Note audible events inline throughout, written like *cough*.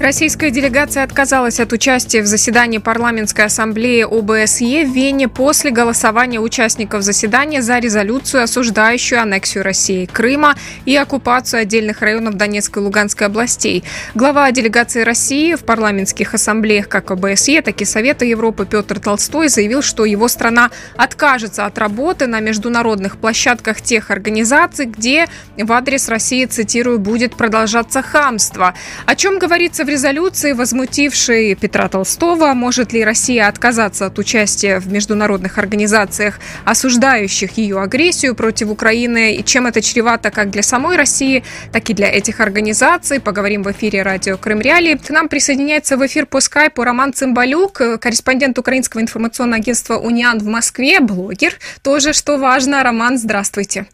Российская делегация отказалась от участия в заседании парламентской ассамблеи ОБСЕ в Вене после голосования участников заседания за резолюцию, осуждающую аннексию России Крыма и оккупацию отдельных районов Донецкой и Луганской областей. Глава делегации России в парламентских ассамблеях как ОБСЕ, так и Совета Европы Петр Толстой заявил, что его страна откажется от работы на международных площадках тех организаций, где в адрес России, цитирую, будет продолжаться хамство. О чем говорится в резолюции, возмутившей Петра Толстого, может ли Россия отказаться от участия в международных организациях, осуждающих ее агрессию против Украины, и чем это чревато как для самой России, так и для этих организаций. Поговорим в эфире радио Крым Реалии. К нам присоединяется в эфир по скайпу Роман Цымбалюк, корреспондент украинского информационного агентства «Униан» в Москве, блогер. Тоже, что важно. Роман, здравствуйте.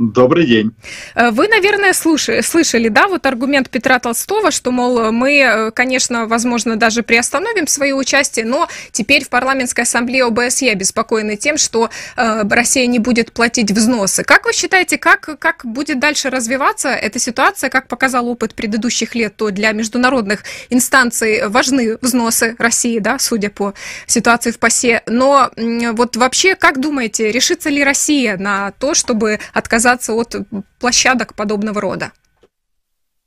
Добрый день. Э, вы, наверное, слушали, слышали, да, вот аргумент Петра Толстого, что, мол, мы, э, конечно, возможно, даже приостановим свое участие, но теперь в парламентской ассамблее ОБСЕ обеспокоены тем, что э, Россия не будет платить взносы. Как вы считаете, как, как будет дальше развиваться эта ситуация? Как показал опыт предыдущих лет, то для международных инстанций важны взносы России, да, судя по ситуации в ПАСЕ. Но вот вообще, как думаете, решится ли Россия на то, чтобы отказаться отказаться от площадок подобного рода?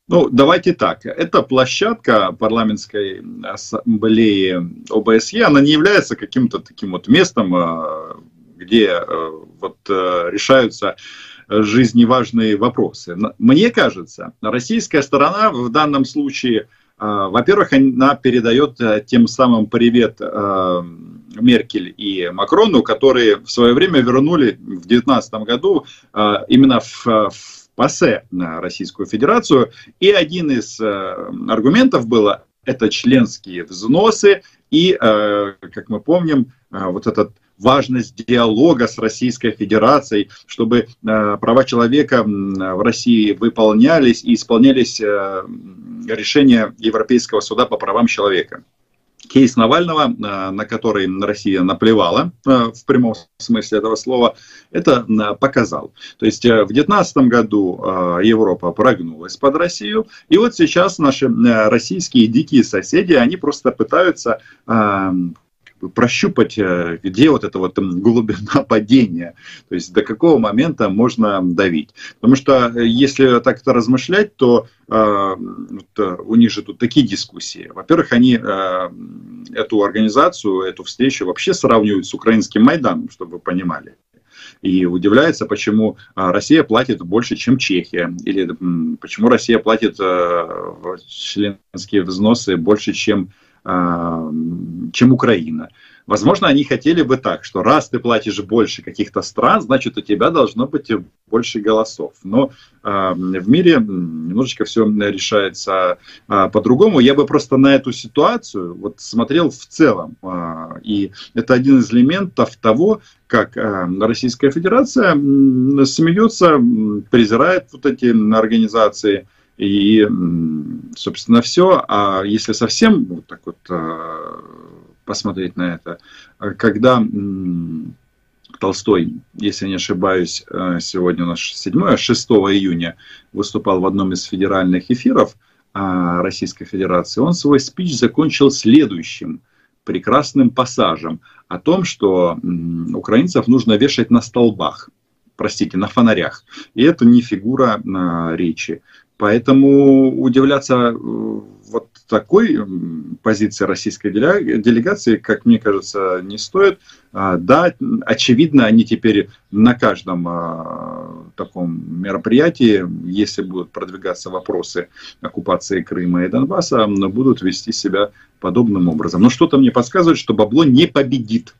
Ну, давайте так. Эта площадка парламентской ассамблеи ОБСЕ, она не является каким-то таким вот местом, а, где а, вот а, решаются жизневажные вопросы. Мне кажется, российская сторона в данном случае, во-первых, она передает тем самым привет Меркель и Макрону, которые в свое время вернули в 2019 году а, именно в, в ПАСЕ на Российскую Федерацию. И один из э, аргументов было это членские взносы и, э, как мы помним, э, вот этот важность диалога с Российской Федерацией, чтобы права человека в России выполнялись и исполнялись решения Европейского суда по правам человека кейс Навального, э, на который Россия наплевала э, в прямом смысле этого слова, это э, показал. То есть в 2019 году Европа прогнулась под Россию, и вот сейчас наши российские дикие соседи, они просто пытаются прощупать, э, где вот эта вот глубина *laughs* падения, то есть до какого момента можно давить. Потому что э, если так-то размышлять, то э, вот, у них же тут такие дискуссии. Во-первых, они э, эту организацию, эту встречу вообще сравнивают с украинским Майданом, чтобы вы понимали и удивляется, почему Россия платит больше, чем Чехия, или почему Россия платит членские взносы больше, чем чем Украина. Возможно, они хотели бы так, что раз ты платишь больше каких-то стран, значит, у тебя должно быть больше голосов. Но э, в мире немножечко все решается э, по-другому. Я бы просто на эту ситуацию вот смотрел в целом. Э, и это один из элементов того, как э, Российская Федерация э, смеется, презирает вот эти организации, и, собственно, все. А если совсем вот так вот а, посмотреть на это, а когда Толстой, если не ошибаюсь, а, сегодня у нас 7 6 июня выступал в одном из федеральных эфиров Российской Федерации, он свой спич закончил следующим прекрасным пассажем о том, что украинцев нужно вешать на столбах, простите, на фонарях. И это не фигура речи. Поэтому удивляться э, вот такой позиции российской делегации, как мне кажется, не стоит. А, да, очевидно, они теперь на каждом а, таком мероприятии, если будут продвигаться вопросы оккупации Крыма и Донбасса, будут вести себя подобным образом. Но что-то мне подсказывает, что бабло не победит.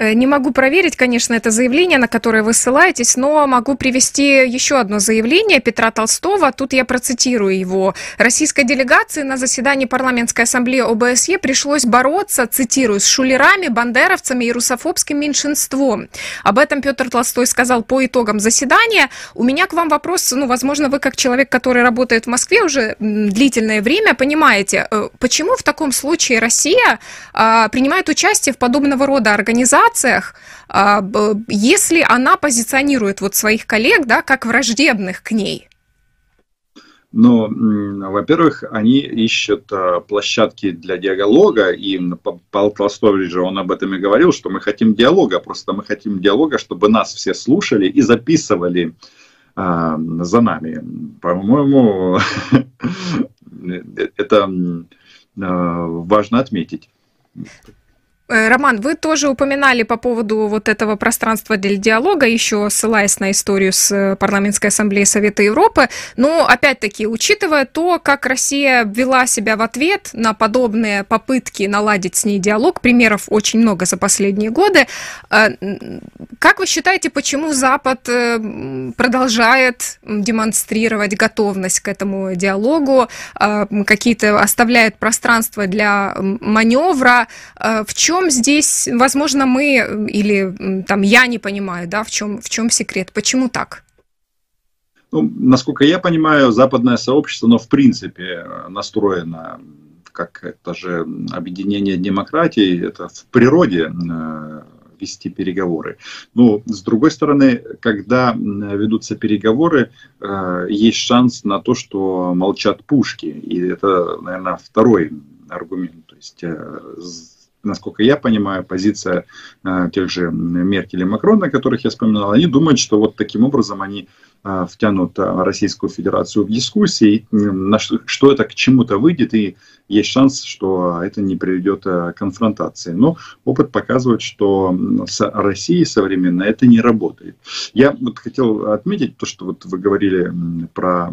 Э, не могу проверить, конечно, это заявление, на которое вы ссылаетесь, но могу привести еще одно заявление Петра Толстого. Тут я процитирую его. Российской делегации на заседании парламентской ассамблеи ОБСЕ пришлось бороться, цитирую, с шулерами, бандеровцами и русофобским меньшинством. Об этом Петр Толстой сказал по итогам заседания. У меня к вам вопрос, ну, возможно, вы как человек, который работает в Москве уже длительное время, понимаете, э, почему в таком случае Россия а, принимает участие в подобного рода организациях, организациях, а, если она позиционирует вот своих коллег, да, как враждебных к ней? Но, во-первых, они ищут э, площадки для диалога, и Павел Толстой же он об этом и говорил, что мы хотим диалога, просто мы хотим диалога, чтобы нас все слушали и записывали а, за нами. По-моему, *laughs* это а, важно отметить. Э, Роман, вы тоже упоминали по поводу вот этого пространства для диалога, еще ссылаясь на историю с э, парламентской ассамблеей Совета Европы. Но, опять-таки, учитывая то, как Россия вела себя в ответ на подобные попытки наладить с ней диалог, примеров очень много за последние годы, э, как вы считаете, почему Запад продолжает демонстрировать готовность к этому диалогу, какие-то оставляет пространство для маневра? В чем чем здесь, возможно, мы или там я не понимаю, да, в чем, в чем секрет, почему так? Ну, насколько я понимаю, западное сообщество, оно в принципе настроено как это же объединение демократий, это в природе э, вести переговоры. Но с другой стороны, когда ведутся переговоры, э, есть шанс на то, что молчат пушки. И это, наверное, второй аргумент. То есть э, насколько я понимаю, позиция э, тех же Меркель и Макрона, которых я вспоминал, они думают, что вот таким образом они э, втянут э, Российскую Федерацию в дискуссии, на что, что это к чему-то выйдет, и есть шанс, что это не приведет к конфронтации. Но опыт показывает, что с Россией современно это не работает. Я вот хотел отметить то, что вот вы говорили про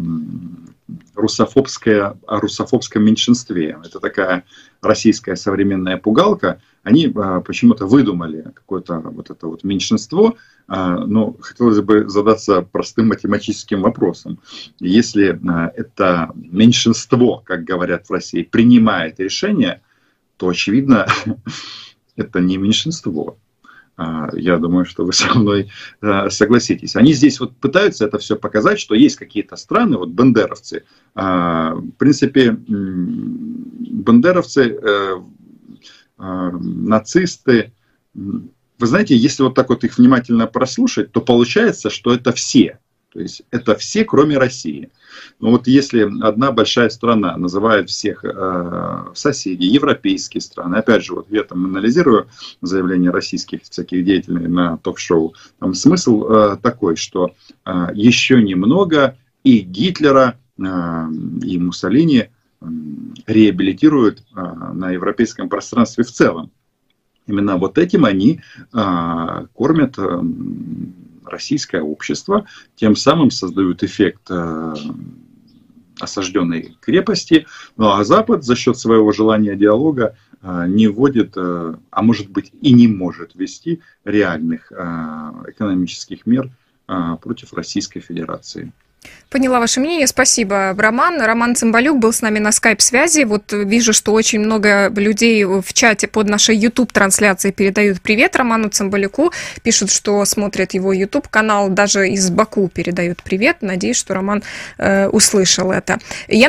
русофобское, о русофобском меньшинстве. Это такая российская современная пугалка. Они а, почему-то выдумали какое-то вот это вот меньшинство. А, но хотелось бы задаться простым математическим вопросом. Если а, это меньшинство, как говорят в России, принимает решение, то, очевидно, *laughs* это не меньшинство. А, я думаю, что вы со мной а, согласитесь. Они здесь вот пытаются это все показать, что есть какие-то страны, вот бандеровцы. А, в принципе, бандеровцы, э, нацисты, вы знаете, если вот так вот их внимательно прослушать, то получается, что это все. То есть это все, кроме России. Но вот если одна большая страна называет всех э, соседей, европейские страны, опять же, вот я там анализирую заявления российских всяких деятелей на ток-шоу, там смысл э, такой, что э, еще немного и Гитлера, э, и Муссолини э, реабилитируют э, на европейском пространстве в целом. Именно вот этим они э, кормят э, российское общество, тем самым создают эффект э, осажденной крепости, ну а Запад за счет своего желания диалога э, не вводит, э, а может быть и не может ввести реальных экономических мер против Российской Федерации. Поняла ваше мнение, спасибо, Роман. Роман Цымбалюк был с нами на скайп-связи. Вот вижу, что очень много людей в чате под нашей YouTube-трансляцией передают привет Роману Цымбалюку. Пишут, что смотрят его YouTube-канал, даже из Баку передают привет. Надеюсь, что Роман э, услышал это. Я